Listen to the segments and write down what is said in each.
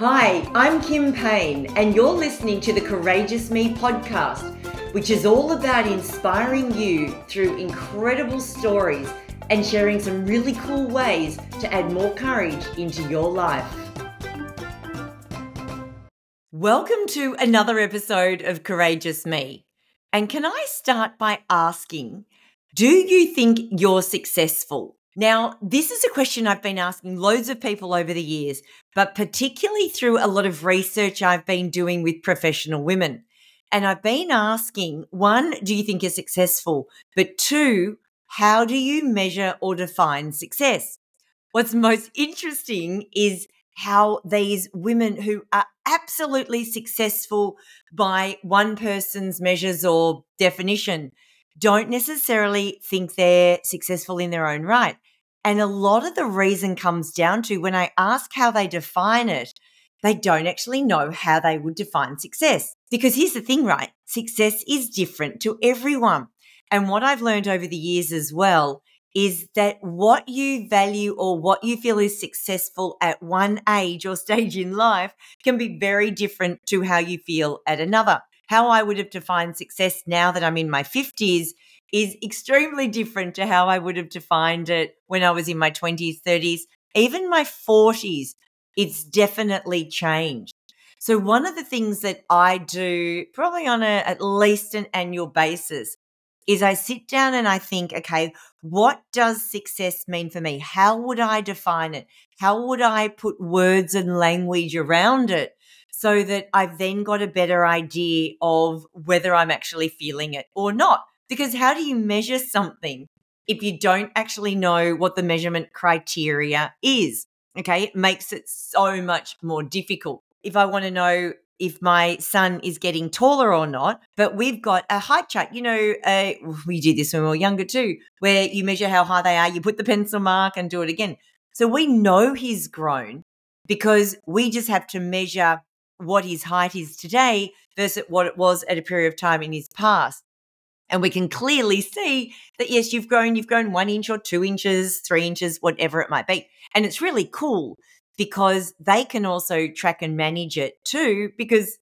Hi, I'm Kim Payne, and you're listening to the Courageous Me podcast, which is all about inspiring you through incredible stories and sharing some really cool ways to add more courage into your life. Welcome to another episode of Courageous Me. And can I start by asking, do you think you're successful? Now, this is a question I've been asking loads of people over the years, but particularly through a lot of research I've been doing with professional women. And I've been asking one, do you think you're successful? But two, how do you measure or define success? What's most interesting is how these women who are absolutely successful by one person's measures or definition don't necessarily think they're successful in their own right. And a lot of the reason comes down to when I ask how they define it, they don't actually know how they would define success. Because here's the thing, right? Success is different to everyone. And what I've learned over the years as well is that what you value or what you feel is successful at one age or stage in life can be very different to how you feel at another. How I would have defined success now that I'm in my 50s is extremely different to how I would have defined it when I was in my 20s, 30s, even my 40s. It's definitely changed. So, one of the things that I do probably on a, at least an annual basis is I sit down and I think, okay, what does success mean for me? How would I define it? How would I put words and language around it so that I've then got a better idea of whether I'm actually feeling it or not? Because how do you measure something if you don't actually know what the measurement criteria is? Okay, it makes it so much more difficult. If I want to know if my son is getting taller or not. But we've got a height chart. You know, uh, we did this when we were younger too, where you measure how high they are, you put the pencil mark and do it again. So we know he's grown because we just have to measure what his height is today versus what it was at a period of time in his past. And we can clearly see that, yes, you've grown, you've grown one inch or two inches, three inches, whatever it might be. And it's really cool because they can also track and manage it too because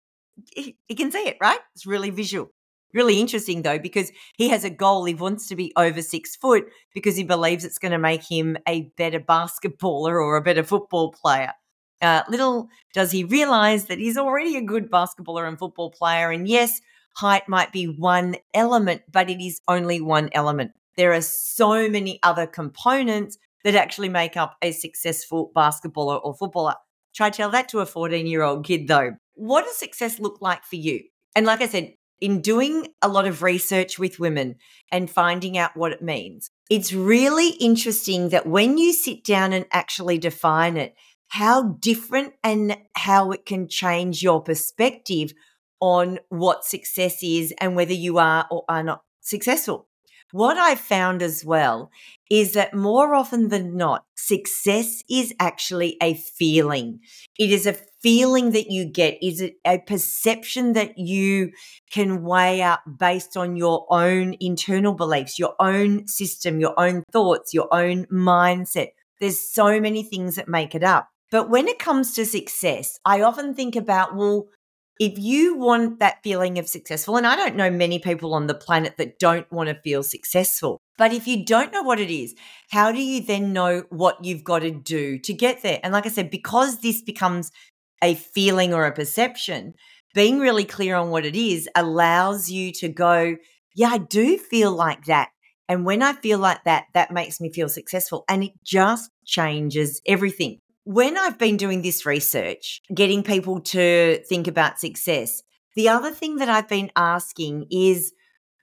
he, can see it, right? It's really visual. Really interesting though, because he has a goal. He wants to be over six foot because he believes it's going to make him a better basketballer or a better football player. Uh, little does he realize that he's already a good basketballer and football player. And yes, height might be one element, but it is only one element. There are so many other components that actually make up a successful basketballer or footballer. Try to tell that to a 14 year old kid though. What does success look like for you? And like I said, in doing a lot of research with women and finding out what it means, it's really interesting that when you sit down and actually define it, how different and how it can change your perspective on what success is and whether you are or are not successful. What I've found as well is that more often than not, success is actually a feeling. It is a feeling that you get. Is a perception that you can weigh up based on your own internal beliefs, your own system, your own thoughts, your own mindset? There's so many things that make it up. But when it comes to success, I often think about, well, if you want that feeling of successful, and I don't know many people on the planet that don't want to feel successful, but if you don't know what it is, how do you then know what you've got to do to get there? And like I said, because this becomes a feeling or a perception, being really clear on what it is allows you to go, yeah, I do feel like that. And when I feel like that, that makes me feel successful. And it just changes everything when I've been doing this research, getting people to think about success, the other thing that I've been asking is,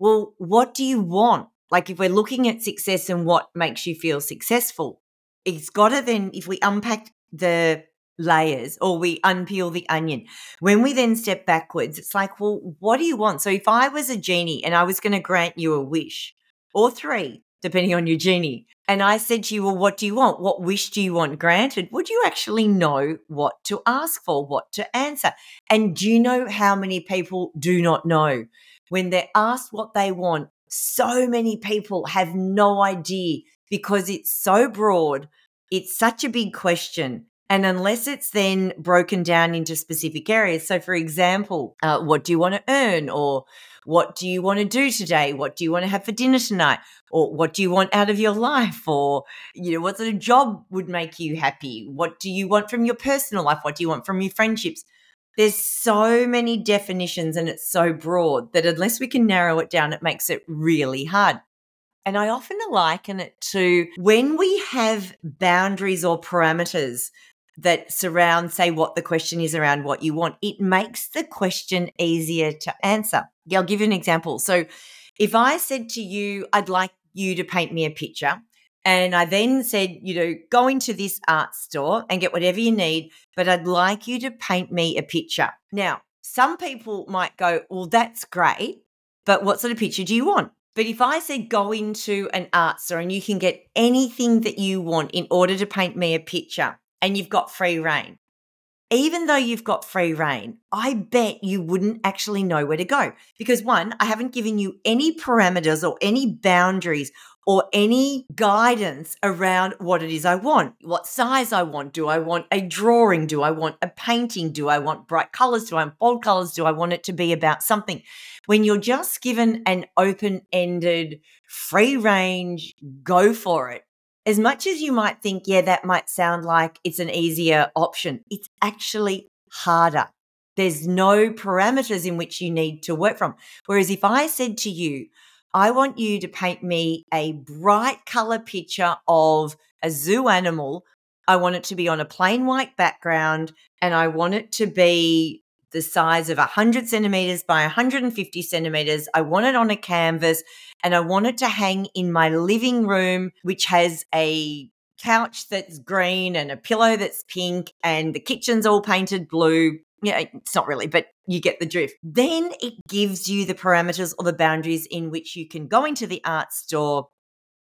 well, what do you want? Like, if we're looking at success and what makes you feel successful, it's got to then, if we unpack the layers or we unpeel the onion, when we then step backwards, it's like, well, what do you want? So, if I was a genie and I was going to grant you a wish or three, depending on your genie. And I said to you, Well, what do you want? What wish do you want granted? Would you actually know what to ask for, what to answer? And do you know how many people do not know? When they're asked what they want, so many people have no idea because it's so broad. It's such a big question And unless it's then broken down into specific areas. So, for example, uh, what do you want to earn? Or what do you want to do today? What do you want to have for dinner tonight? Or what do you want out of your life? Or, you know, what sort of job would make you happy? What do you want from your personal life? What do you want from your friendships? There's so many definitions and it's so broad that unless we can narrow it down, it makes it really hard. And I often liken it to when we have boundaries or parameters that surround, say, what the question is around what you want, it makes the question easier to answer. I'll give you an example. So if I said to you, I'd like you to paint me a picture, and I then said, you know, go into this art store and get whatever you need, but I'd like you to paint me a picture. Now, some people might go, well, that's great, but what sort of picture do you want? But if I said go into an art store and you can get anything that you want in order to paint me a picture and you've got free reign, even though you've got free reign, I bet you wouldn't actually know where to go. Because one, I haven't given you any parameters or any boundaries or any guidance around what it is I want, what size I want. Do I want a drawing? Do I want a painting? Do I want bright colors? Do I want bold colors? Do I want it to be about something? When you're just given an open ended, free range, go for it. As much as you might think, yeah, that might sound like it's an easier option, it's actually harder. There's no parameters in which you need to work from. Whereas if I said to you, I want you to paint me a bright color picture of a zoo animal. I want it to be on a plain white background and I want it to be the size of 100 centimeters by 150 centimeters. I want it on a canvas and I want it to hang in my living room, which has a couch that's green and a pillow that's pink and the kitchen's all painted blue yeah, it's not really, but you get the drift. Then it gives you the parameters or the boundaries in which you can go into the art store,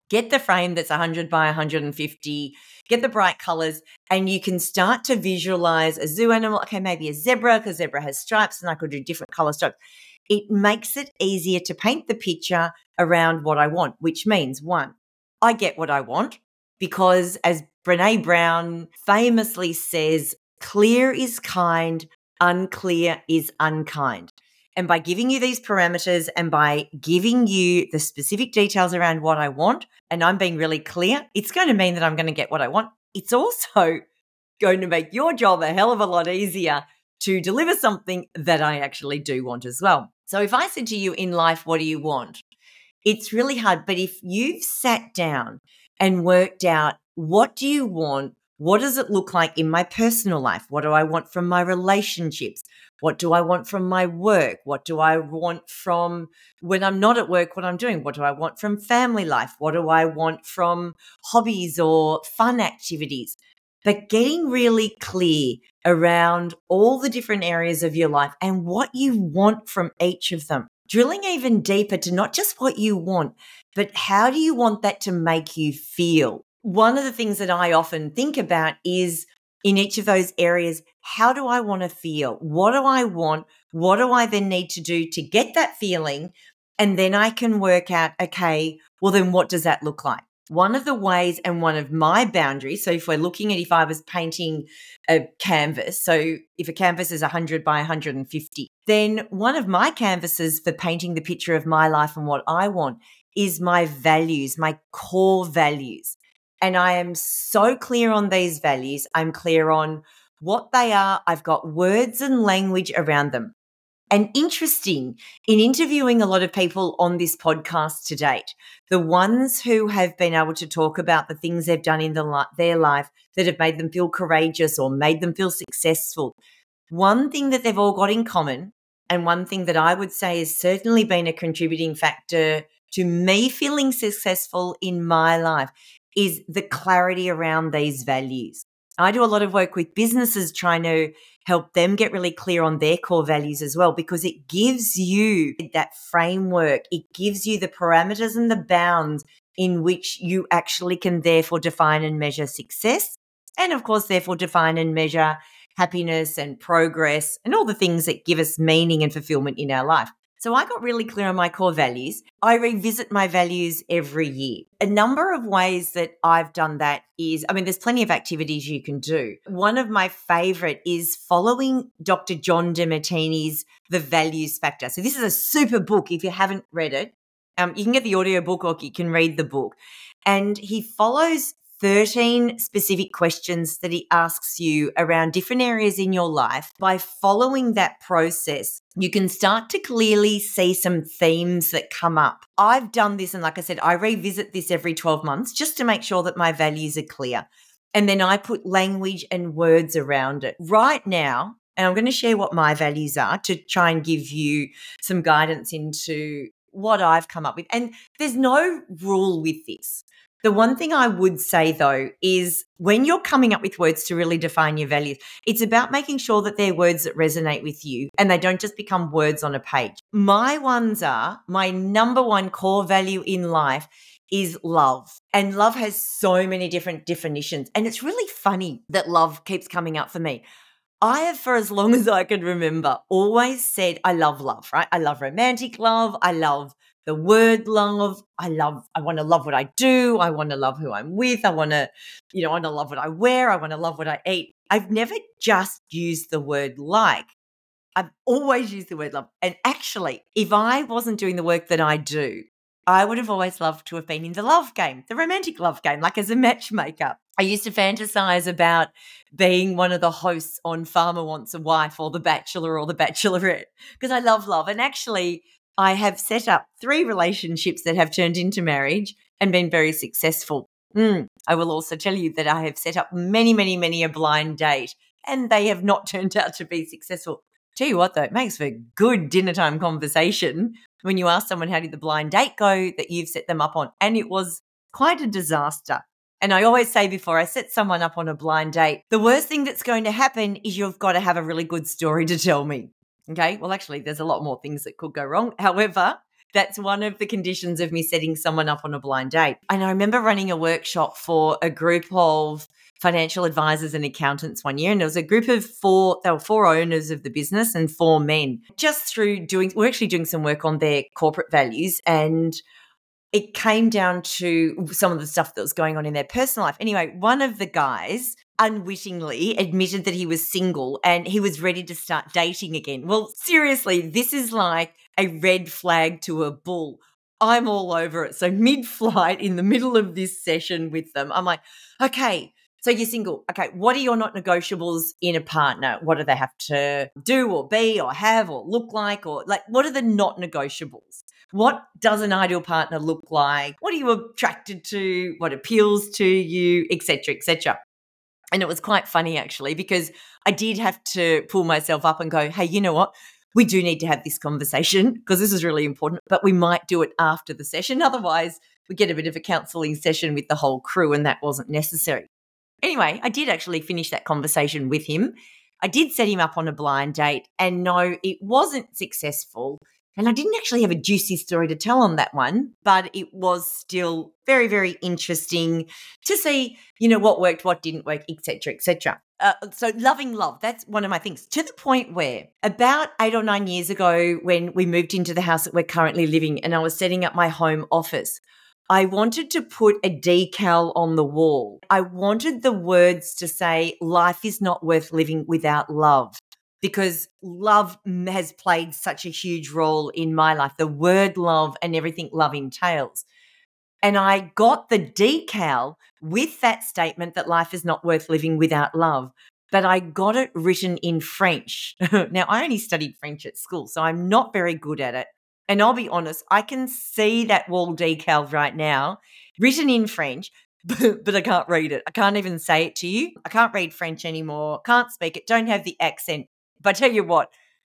get the frame that's 100 by 150, get the bright colors, and you can start to visualize a zoo animal. Okay, maybe a zebra, because zebra has stripes, and I could do different color stripes. It makes it easier to paint the picture around what I want, which means one, I get what I want because, as Brene Brown famously says, clear is kind, unclear is unkind. And by giving you these parameters and by giving you the specific details around what I want, and I'm being really clear, it's going to mean that I'm going to get what I want. It's also going to make your job a hell of a lot easier to deliver something that I actually do want as well. So if I said to you in life, what do you want? It's really hard. But if you've sat down and worked out what do you want what does it look like in my personal life? What do I want from my relationships? What do I want from my work? What do I want from when I'm not at work, what I'm doing? What do I want from family life? What do I want from hobbies or fun activities? But getting really clear around all the different areas of your life and what you want from each of them. Drilling even deeper to not just what you want, but how do you want that to make you feel? one of the things that I often think about is in each of those areas, how do I want to feel? What do I want? What do I then need to do to get that feeling? And then I can work out, okay, well, then what does that look like? One of the ways and one of my boundaries. So, if we're looking at if I was painting a canvas, so if a canvas is 100 by 150, then one of my canvases for painting the picture of my life and what I want is my values, my core values and I am so clear on these values. I'm clear on what they are. I've got words and language around them. And interesting in interviewing a lot of people on this podcast to date, the ones who have been able to talk about the things they've done in the, their life that have made them feel courageous or made them feel successful, one thing that they've all got in common, and one thing that I would say has certainly been a contributing factor to me feeling successful in my life is the clarity around these values. I do a lot of work with businesses trying to help them get really clear on their core values as well, because it gives you that framework. It gives you the parameters and the bounds in which you actually can therefore define and measure success. And of course, therefore define and measure happiness and progress and all the things that give us meaning and fulfillment in our life. So I got really clear on my core values. I revisit my values every year. A number of ways that I've done that is, I mean, there's plenty of activities you can do. One of my favorite is following Dr. John Demartini's The Values Factor. So this is a super book. If you haven't read it, um, you can get the audio book or you can read the book. And he follows 13 specific questions that he asks you around different areas in your life. By following that process, you can start to clearly see some themes that come up. I've done this, and like I said, I revisit this every 12 months just to make sure that my values are clear. And then I put language and words around it. Right now, and I'm going to share what my values are to try and give you some guidance into what I've come up with. And there's no rule with this. The one thing I would say though is when you're coming up with words to really define your values, it's about making sure that they're words that resonate with you and they don't just become words on a page. My ones are my number one core value in life is love. And love has so many different definitions. And it's really funny that love keeps coming up for me. I have, for as long as I can remember, always said I love love, right? I love romantic love. I love the word love. I love, I want to love what I do. I want to love who I'm with. I want to, you know, I want to love what I wear. I want to love what I eat. I've never just used the word like. I've always used the word love. And actually, if I wasn't doing the work that I do, I would have always loved to have been in the love game, the romantic love game, like as a matchmaker. I used to fantasize about being one of the hosts on Farmer Wants a Wife or The Bachelor or The Bachelorette because I love love. And actually, I have set up three relationships that have turned into marriage and been very successful. Mm, I will also tell you that I have set up many, many, many a blind date and they have not turned out to be successful. Tell you what, though, it makes for good dinner time conversation when you ask someone how did the blind date go that you've set them up on. And it was quite a disaster. And I always say before I set someone up on a blind date, the worst thing that's going to happen is you've got to have a really good story to tell me. Okay. Well, actually, there's a lot more things that could go wrong. However, that's one of the conditions of me setting someone up on a blind date. And I remember running a workshop for a group of financial advisors and accountants one year. And there was a group of four, there were four owners of the business and four men. Just through doing, we're actually doing some work on their corporate values. And it came down to some of the stuff that was going on in their personal life. Anyway, one of the guys unwittingly admitted that he was single and he was ready to start dating again. Well, seriously, this is like a red flag to a bull. I'm all over it. So, mid flight, in the middle of this session with them, I'm like, okay, so you're single. Okay, what are your not negotiables in a partner? What do they have to do or be or have or look like? Or like, what are the not negotiables? What does an ideal partner look like? What are you attracted to? What appeals to you, etc., etc. And it was quite funny actually, because I did have to pull myself up and go, hey, you know what? We do need to have this conversation because this is really important, but we might do it after the session. Otherwise, we get a bit of a counseling session with the whole crew, and that wasn't necessary. Anyway, I did actually finish that conversation with him. I did set him up on a blind date, and no, it wasn't successful. And I didn't actually have a juicy story to tell on that one, but it was still very, very interesting to see, you know, what worked, what didn't work, etc., etc. Uh, so loving love, that's one of my things. To the point where about eight or nine years ago, when we moved into the house that we're currently living, and I was setting up my home office, I wanted to put a decal on the wall. I wanted the words to say, life is not worth living without love because love has played such a huge role in my life. The word love and everything love entails. And I got the decal with that statement that life is not worth living without love. But I got it written in French. now, I only studied French at school, so I'm not very good at it. And I'll be honest, I can see that wall decal right now, written in French, but, I can't read it. I can't even say it to you. I can't read French anymore, can't speak it, don't have the accent. But I tell you what,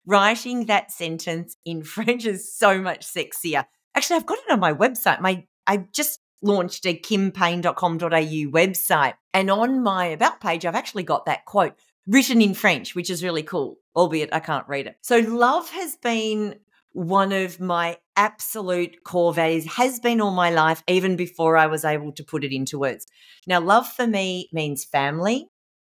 writing that sentence in French is so much sexier. Actually, I've got it on my website. My I just launched a kimpayne.com.au website. And on my about page, I've actually got that quote written in French, which is really cool, albeit I can't read it. So love has been one of my absolute core values, has been all my life, even before I was able to put it into words. Now, love for me means family.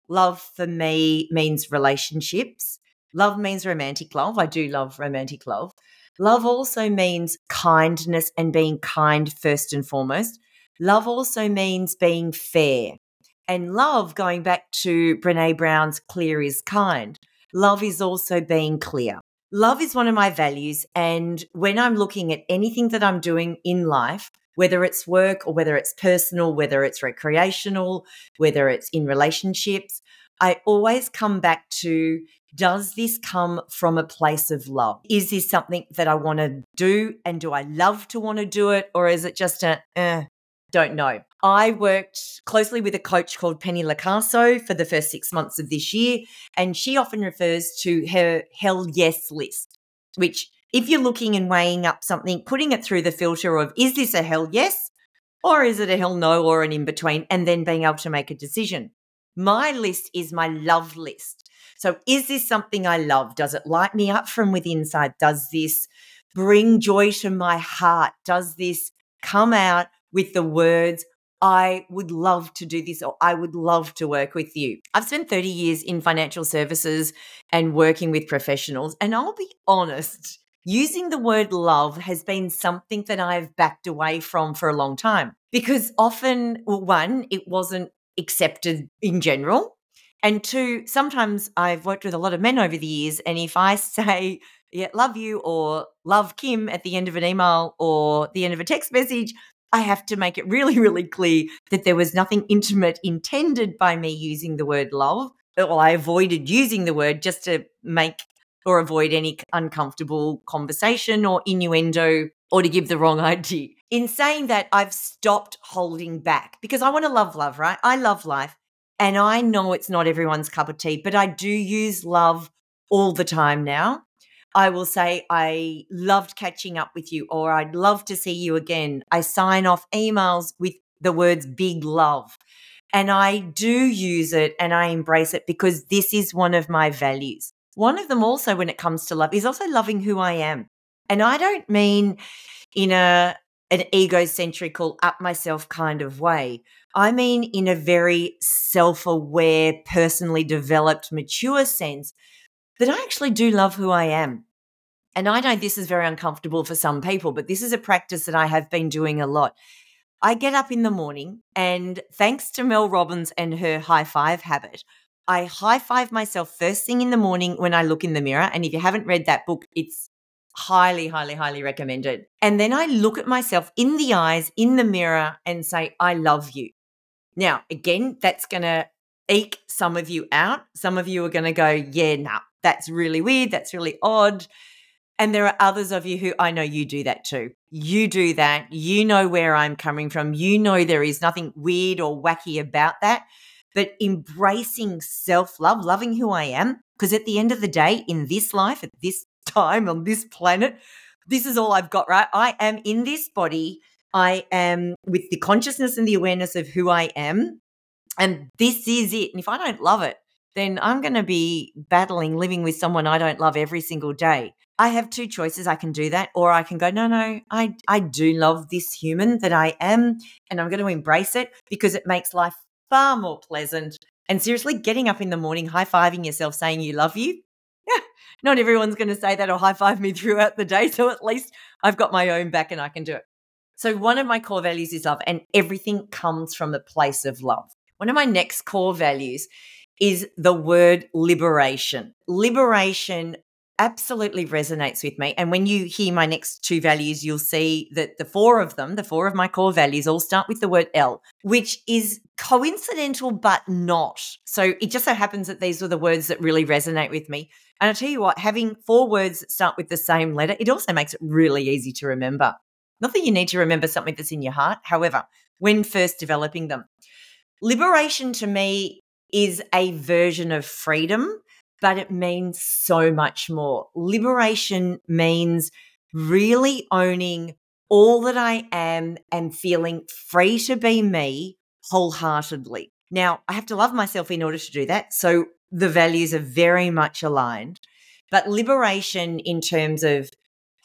Love for me means relationships. Love means romantic love. I do love romantic love. Love also means kindness and being kind first and foremost. Love also means being fair. And love, going back to Brene Brown's clear is kind, love is also being clear. Love is one of my values. And when I'm looking at anything that I'm doing in life, whether it's work or whether it's personal, whether it's recreational, whether it's in relationships, I always come back to does this come from a place of love? Is this something that I want to do? And do I love to want to do it? Or is it just a, eh, don't know. I worked closely with a coach called Penny Locaso for the first six months of this year, and she often refers to her hell yes list, which if you're looking and weighing up something, putting it through the filter of is this a hell yes or is it a hell no or an in between, and then being able to make a decision. My list is my love list. So, is this something I love? Does it light me up from within inside? Does this bring joy to my heart? Does this come out with the words, I would love to do this or I would love to work with you. I've spent 30 years in financial services and working with professionals. And I'll be honest, using the word love has been something that I've backed away from for a long time because often, well, one, it wasn't accepted in general. And two, sometimes I've worked with a lot of men over the years. And if I say, yeah, love you or love Kim at the end of an email or the end of a text message, I have to make it really, mm-hmm. really clear that there was nothing intimate intended by me using the word love. Well, I avoided using the word just to make or avoid any uncomfortable conversation or innuendo or to give the wrong idea. In saying that, I've stopped holding back because I want to love love, right? I love life. And I know it's not everyone's cup of tea, but I do use love all the time now. I will say, I loved catching up with you, or I'd love to see you again. I sign off emails with the words big love. And I do use it and I embrace it because this is one of my values. One of them also, when it comes to love, is also loving who I am. And I don't mean in a an egocentric or up myself kind of way. I mean in a very self-aware, personally developed, mature sense that I actually do love who I am. And I know this is very uncomfortable for some people, but this is a practice that I have been doing a lot. I get up in the morning, and thanks to Mel Robbins and her high five habit, I high five myself first thing in the morning when I look in the mirror. And if you haven't read that book, it's highly, highly, highly recommended. And then I look at myself in the eyes, in the mirror, and say, I love you. Now, again, that's going to eke some of you out. Some of you are going to go, yeah, nah, that's really weird. That's really odd. And there are others of you who I know you do that too. You do that. You know where I'm coming from. You know there is nothing weird or wacky about that but embracing self love, loving who I am. Because at the end of the day, in this life, at this time on this planet, this is all I've got, right? I am in this body. I am with the consciousness and the awareness of who I am. And this is it. And if I don't love it, then I'm going to be battling living with someone I don't love every single day. I have two choices. I can do that, or I can go, no, no, I, I do love this human that I am, and I'm going to embrace it because it makes life far more pleasant. And seriously, getting up in the morning, high fiving yourself, saying you love you. Yeah, not everyone's going to say that or high five me throughout the day. So at least I've got my own back and I can do it. So, one of my core values is love, and everything comes from a place of love. One of my next core values is the word liberation. Liberation absolutely resonates with me. And when you hear my next two values, you'll see that the four of them, the four of my core values, all start with the word L, which is coincidental but not. So it just so happens that these are the words that really resonate with me. And I tell you what, having four words that start with the same letter, it also makes it really easy to remember. Not that you need to remember something that's in your heart. However, when first developing them, liberation to me is a version of freedom but it means so much more. Liberation means really owning all that I am and feeling free to be me wholeheartedly. Now, I have to love myself in order to do that. So the values are very much aligned. But liberation in terms of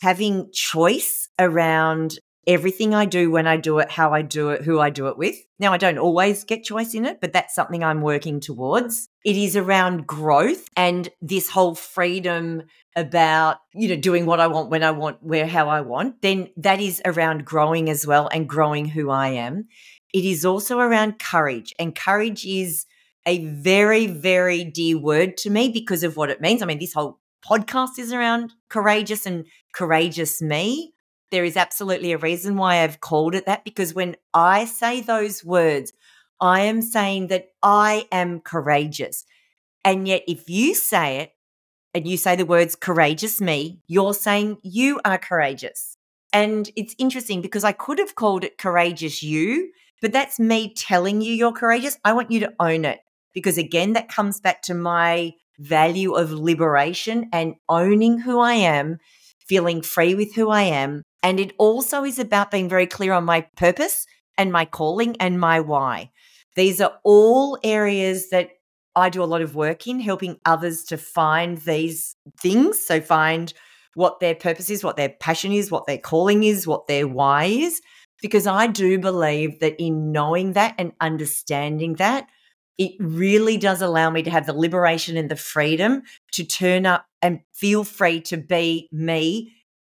having choice around everything I do, when I do it, how I do it, who I do it with. Now, I don't always get choice in it, but that's something I'm working towards. It is around growth and this whole freedom about, you know, doing what I want, when I want, where, how I want. Then that is around growing as well and growing who I am. It is also around courage, and courage is a very, very dear word to me because of what it means. I mean, this whole podcast is around courageous and courageous me. There is absolutely a reason why I've called it that because when I say those words, I am saying that I am courageous. And yet, if you say it and you say the words courageous me, you're saying you are courageous. And it's interesting because I could have called it courageous you, but that's me telling you you're courageous. I want you to own it because, again, that comes back to my value of liberation and owning who I am, feeling free with who I am. And it also is about being very clear on my purpose and my calling and my why. These are all areas that I do a lot of work in, helping others to find these things. So, find what their purpose is, what their passion is, what their calling is, what their why is. Because I do believe that in knowing that and understanding that, it really does allow me to have the liberation and the freedom to turn up and feel free to be me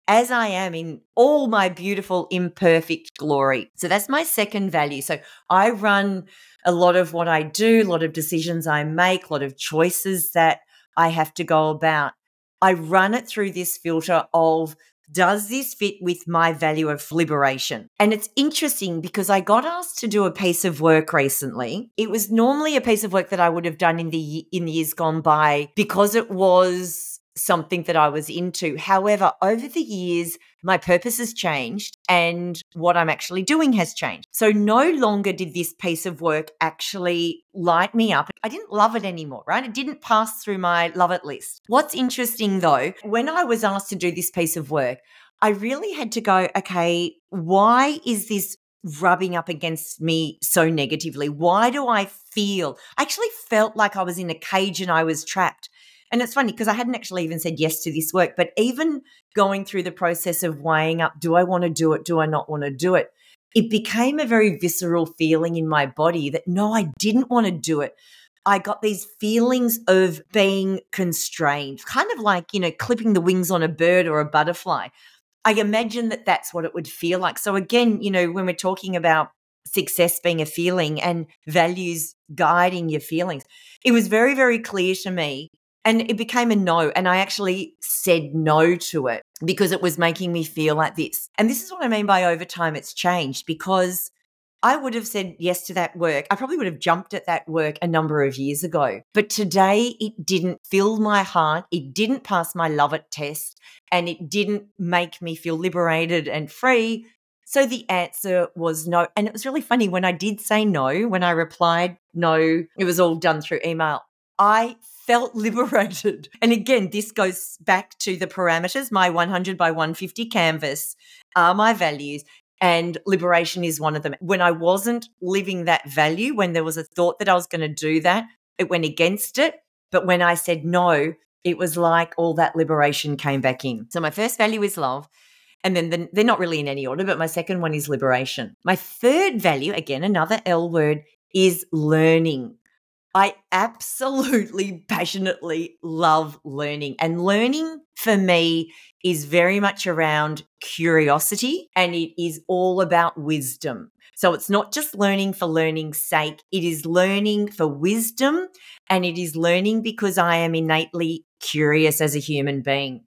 as I am in all my beautiful, imperfect glory. So that's my second value. So I run a lot of what I do, a lot of decisions I make, a lot of choices that I have to go about. I run it through this filter of does this fit with my value of liberation? And it's interesting because I got asked to do a piece of work recently. It was normally a piece of work that I would have done in the in the years gone by because it was something that I was into. However, over the years, my purpose has changed and what I'm actually doing has changed. So no longer did this piece of work actually light me up. I didn't love it anymore, right? It didn't pass through my love it list. What's interesting though, when I was asked to do this piece of work, I really had to go, okay, why is this rubbing up against me so negatively? Why do I feel? I actually felt like I was in a cage and I was trapped. And it's funny because I hadn't actually even said yes to this work, but even going through the process of weighing up, do I want to do it? Do I not want to do it? It became a very visceral feeling in my body that no, I didn't want to do it. I got these feelings of being constrained, kind of like, you know, clipping the wings on a bird or a butterfly. I imagine that that's what it would feel like. So, again, you know, when we're talking about success being a feeling and values guiding your feelings, it was very, very clear to me and it became a no. And I actually said no to it because it was making me feel like this. And this is what I mean by over time it's changed because I would have said yes to that work. I probably would have jumped at that work a number of years ago. But today it didn't fill my heart. It didn't pass my love it test and it didn't make me feel liberated and free. So the answer was no. And it was really funny when I did say no, when I replied no, it was all done through email. I felt liberated. And again, this goes back to the parameters. My 100 by 150 canvas are my values. And liberation is one of them. When I wasn't living that value, when there was a thought that I was going to do that, it went against it. But when I said no, it was like all that liberation came back in. So my first value is love. And then the, they're not really in any order, but my second one is liberation. My third value, again, another L word, is learning. I absolutely passionately love learning. And learning for me is very much around curiosity and it is all about wisdom. So it's not just learning for learning's sake, it is learning for wisdom and it is learning because I am innately curious as a human being.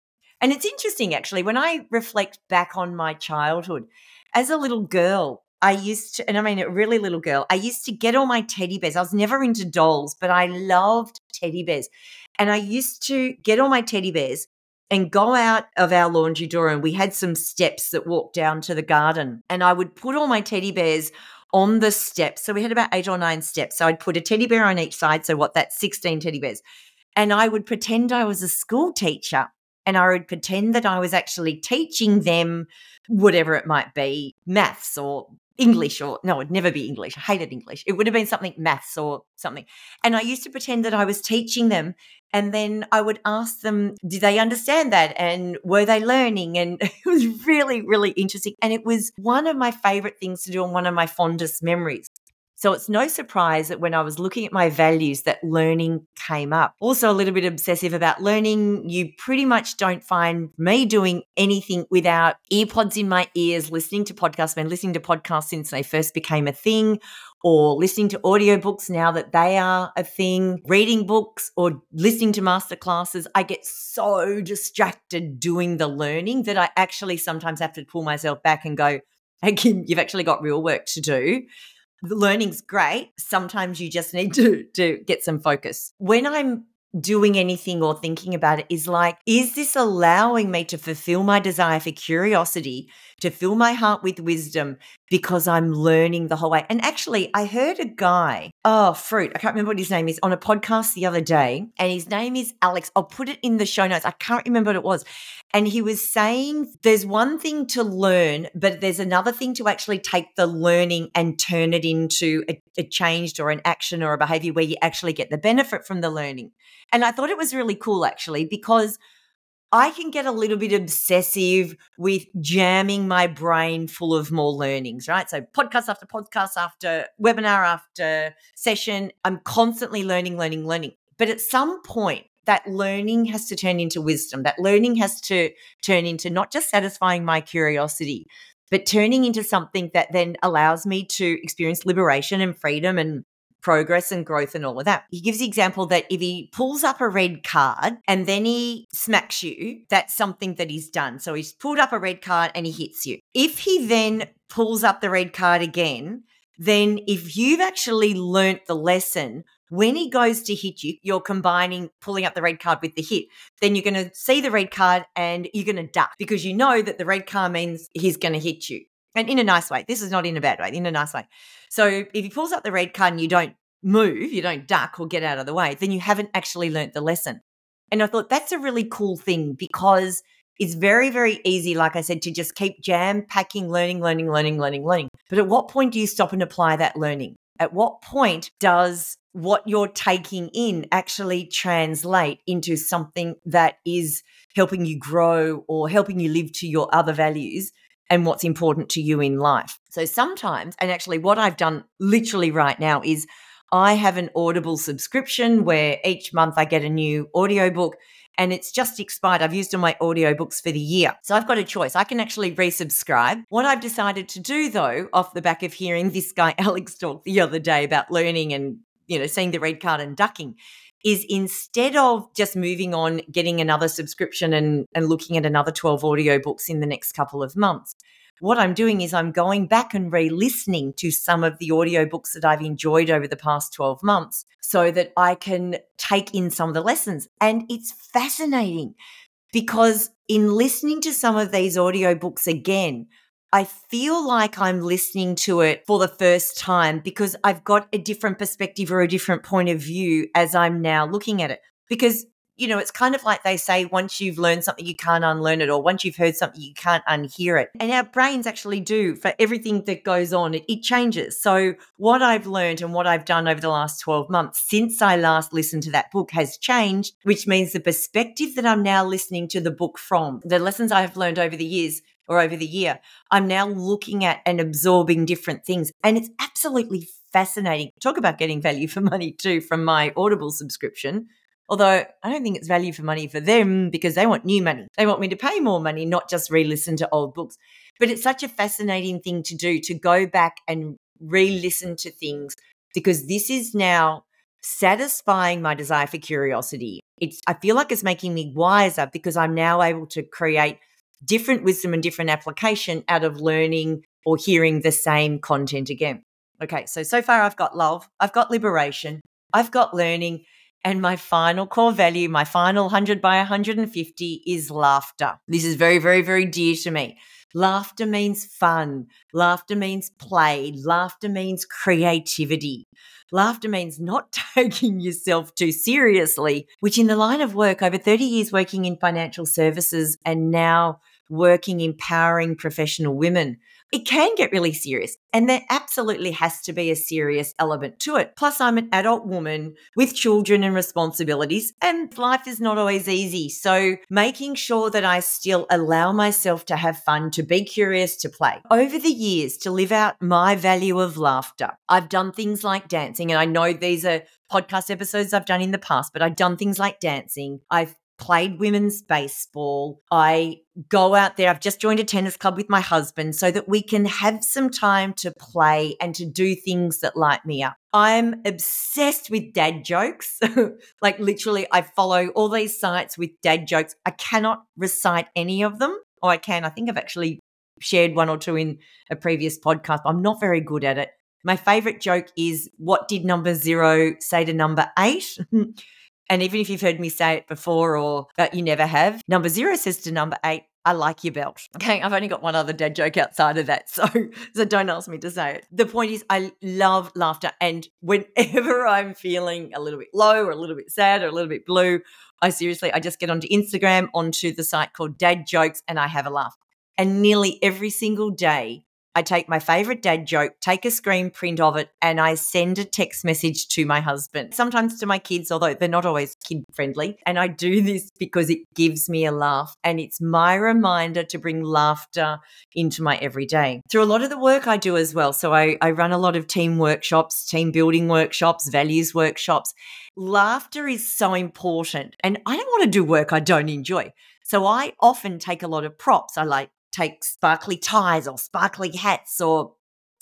And it's interesting actually, when I reflect back on my childhood, as a little girl, I used to, and I mean, a really little girl, I used to get all my teddy bears. I was never into dolls, but I loved teddy bears. And I used to get all my teddy bears and go out of our laundry door. And we had some steps that walked down to the garden. And I would put all my teddy bears on the steps. So we had about eight or nine steps. So I'd put a teddy bear on each side. So what, that's 16 teddy bears. And I would pretend I was a school teacher and I would pretend that I was actually teaching them whatever it might be, maths or English or no, it'd never be English. I hated English. It would have been something maths or something. And I used to pretend that I was teaching them And then I would ask them, did they understand that? And were they learning? And it was really, really interesting. And it was one of my favorite things to do and one of my fondest memories. So it's no surprise that when I was looking at my values that learning came up. Also a little bit obsessive about learning. You pretty much don't find me doing anything without earpods in my ears, listening to podcasts. I've been listening to podcasts since they first became a thing or listening to audiobooks now that they are a thing, reading books or listening to masterclasses. I get so distracted doing the learning that I actually sometimes have to pull myself back and go, Hey, Kim, you've actually got real work to do the learning's great. Sometimes you just need to, to get some focus. When I'm doing anything or thinking about it is like, is this allowing me to fulfill my desire for curiosity, to fill my heart with wisdom because I'm learning the whole way? And actually, I heard a guy, oh, Fruit, I can't remember what his name is, on a podcast the other day, and his name is Alex. I'll put it in the show notes. I can't remember what it was. And he was saying there's one thing to learn, but there's another thing to actually take the learning and turn it into a, a changed or an action or a behavior where you actually get the benefit from the learning. And I thought it was really cool actually because I can get a little bit obsessive with jamming my brain full of more learnings, right? So, podcast after podcast, after webinar, after session, I'm constantly learning, learning, learning. But at some point, that learning has to turn into wisdom. That learning has to turn into not just satisfying my curiosity, but turning into something that then allows me to experience liberation and freedom and progress and growth and all of that. He gives the example that if he pulls up a red card and then he smacks you, that's something that he's done. So he's pulled up a red card and he hits you. If he then pulls up the red card again, then if you've actually learnt the lesson, when he goes to hit you, you're combining pulling up the red card with the hit. Then you're going to see the red card and you're going to duck because you know that the red card means he's going to hit you. And in a nice way. This is not in a bad way, in a nice way. So if he pulls up the red card and you don't move, you don't duck or get out of the way, then you haven't actually learnt the lesson. And I thought that's a really cool thing because it's very, very easy, like I said, to just keep jam packing, learning, learning, learning, learning, learning. But at what point do you stop and apply that learning? At what point does what you're taking in actually translate into something that is helping you grow or helping you live to your other values and what's important to you in life. So sometimes, and actually, what I've done literally right now is I have an Audible subscription where each month I get a new audiobook and it's just expired. I've used all my audiobooks for the year. So I've got a choice. I can actually resubscribe. What I've decided to do though, off the back of hearing this guy Alex talk the other day about learning and you know, seeing the red card and ducking is instead of just moving on, getting another subscription and, and looking at another 12 audiobooks in the next couple of months, what I'm doing is I'm going back and re listening to some of the audiobooks that I've enjoyed over the past 12 months so that I can take in some of the lessons. And it's fascinating because in listening to some of these audiobooks again, I feel like I'm listening to it for the first time because I've got a different perspective or a different point of view as I'm now looking at it. Because, you know, it's kind of like they say once you've learned something, you can't unlearn it, or once you've heard something, you can't unhear it. And our brains actually do for everything that goes on, it, it changes. So, what I've learned and what I've done over the last 12 months since I last listened to that book has changed, which means the perspective that I'm now listening to the book from, the lessons I have learned over the years or over the year, I'm now looking at and absorbing different things. And it's absolutely fascinating. Talk about getting value for money too from my Audible subscription. Although I don't think it's value for money for them because they want new money. They want me to pay more money, not just re listen to old books. But it's such a fascinating thing to do to go back and re listen to things because this is now satisfying my desire for curiosity. It's I feel like it's making me wiser because I'm now able to create different wisdom and different application out of learning or hearing the same content again. Okay, so so far I've got love, I've got liberation, I've got learning, and my final core value, my final 100 by 150 is laughter. This is very, very, very dear to me. Laughter means fun. Laughter means play. Laughter means creativity. Laughter means not taking yourself too seriously, which in the line of work, over 30 years working in financial services and now working empowering professional women, it can get really serious. And there absolutely has to be a serious element to it. Plus, I'm an adult woman with children and responsibilities, and life is not always easy. So, making sure that I still allow myself to have fun, to be curious, to play. Over the years, to live out my value of laughter, I've done things like dancing, and I know these are podcast episodes I've done in the past, but I've done things like dancing. I've played women's baseball. I go out there. I've just joined a tennis club with my husband so that we can have some time to play and to do things that light me up. I'm obsessed with dad jokes. like literally, I follow all these sites with dad jokes. I cannot recite any of them. Oh, I can. I think I've actually shared one or two in a previous podcast. I'm not very good at it. My favorite joke is what did number zero say to number eight? And even if you've heard me say it before or that you never have, number zero says to number eight, I like your belt. Okay, I've only got one other dad joke outside of that, so so don't ask me to say it. The point is, I love laughter, and whenever I'm feeling a little bit low or a little bit sad or a little bit blue, I seriously I just get onto Instagram onto the site called Dad Jokes, and I have a laugh. And nearly every single day, I take my favorite dad joke, take a screen print of it, and I send a text message to my husband, sometimes to my kids, although they're not always kid friendly. And I do this because it gives me a laugh and it's my reminder to bring laughter into my everyday through a lot of the work I do as well. So I, I run a lot of team workshops, team building workshops, values workshops. Laughter is so important. And I don't want to do work I don't enjoy. So I often take a lot of props. I like take sparkly ties or sparkly hats or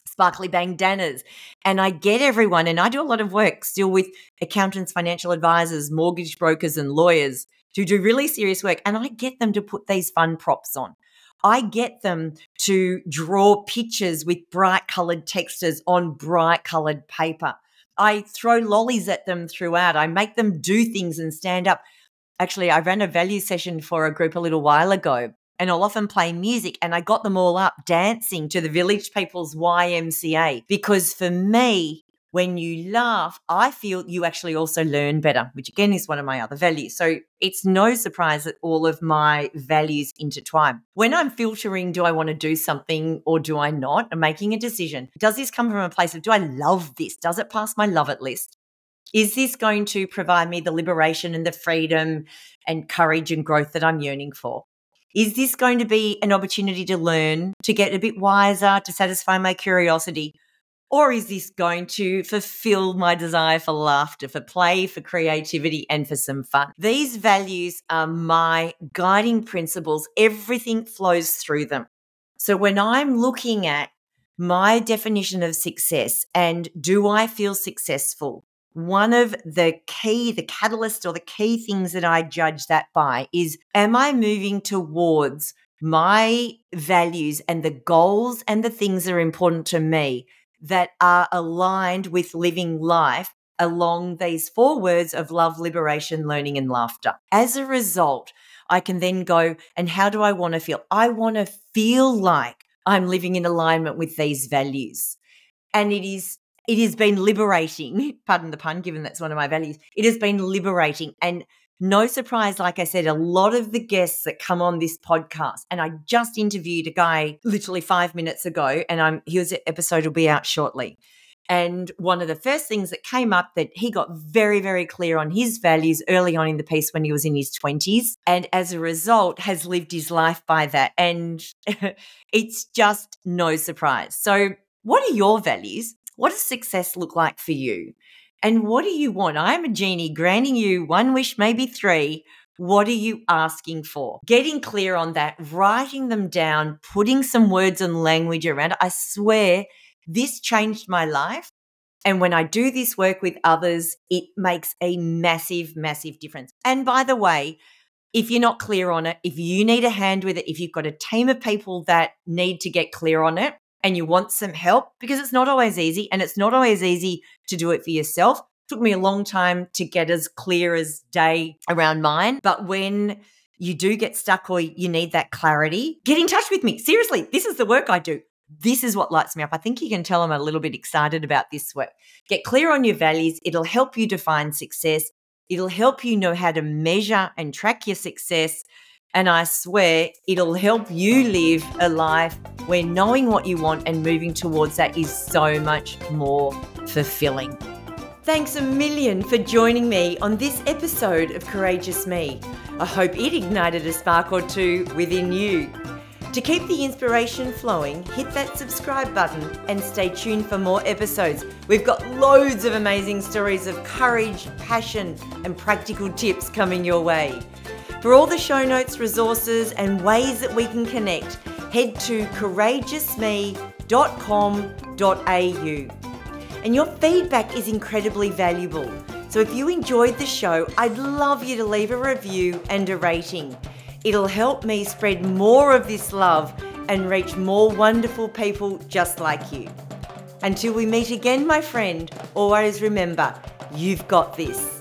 sparkly bandanas. And I get everyone, and I do a lot of work still with accountants, financial advisors, mortgage brokers, and lawyers to do really serious work. And I get them to put these fun props on. I get them to draw pictures with bright colored textas on bright colored paper. I throw lollies at them throughout. I make them do things and stand up. Actually, I ran a value session for a group a little while ago and I'll often play music and I got them all up dancing to the Village People's YMCA because for me, when you laugh, I feel you actually also learn better, which again is one of my other values. So it's no surprise that all of my values intertwine. When I'm filtering, do I want to do something or do I not? I'm making a decision. Does this come from a place of, do I love this? Does it pass my love it list? Is this going to provide me the liberation and the freedom and courage and growth that I'm yearning for? Is this going to be an opportunity to learn, to get a bit wiser, to satisfy my curiosity? Or is this going to fulfill my desire for laughter, for play, for creativity, and for some fun? These values are my guiding principles. Everything flows through them. So when I'm looking at my definition of success and do I feel successful? One of the key, the catalyst or the key things that I judge that by is am I moving towards my values and the goals and the things that are important to me that are aligned with living life along these four words of love, liberation, learning, and laughter. As a result, I can then go, and how do I want to feel? I want to feel like I'm living in alignment with these values. And it is it has been liberating, pardon the pun, given that's one of my values. It has been liberating. And no surprise, like I said, a lot of the guests that come on this podcast, and I just interviewed a guy literally five minutes ago, and I'm his episode will be out shortly. And one of the first things that came up that he got very, very clear on his values early on in the piece when he was in his 20s. And as a result, has lived his life by that. And it's just no surprise. So, what are your values? What does success look like for you? And what do you want? I'm a genie granting you one wish, maybe three. What are you asking for? Getting clear on that, writing them down, putting some words and language around it. I swear this changed my life. And when I do this work with others, it makes a massive, massive difference. And by the way, if you're not clear on it, if you need a hand with it, if you've got a team of people that need to get clear on it, and you want some help because it's not always easy and it's not always easy to do it for yourself. It took me a long time to get as clear as day around mine. But when you do get stuck or you need that clarity, get in touch with me. Seriously, this is the work I do. This is what lights me up. I think you can tell I'm a little bit excited about this work. Get clear on your values. It'll help you define success. It'll help you know how to measure and track your success And I swear it'll help you live a life where knowing what you want and moving towards that is so much more fulfilling. Thanks a million for joining me on this episode of Courageous Me. I hope it ignited a spark or two within you. To keep the inspiration flowing, hit that subscribe button and stay tuned for more episodes. We've got loads of amazing stories of courage, passion, and practical tips coming your way. For all the show notes, resources, and ways that we can connect, head to courageousme.com.au. And your feedback is incredibly valuable. So if you enjoyed the show, I'd love you to leave a review and a rating. It'll help me spread more of this love and reach more wonderful people just like you. Until we meet again, my friend, always remember you've got this.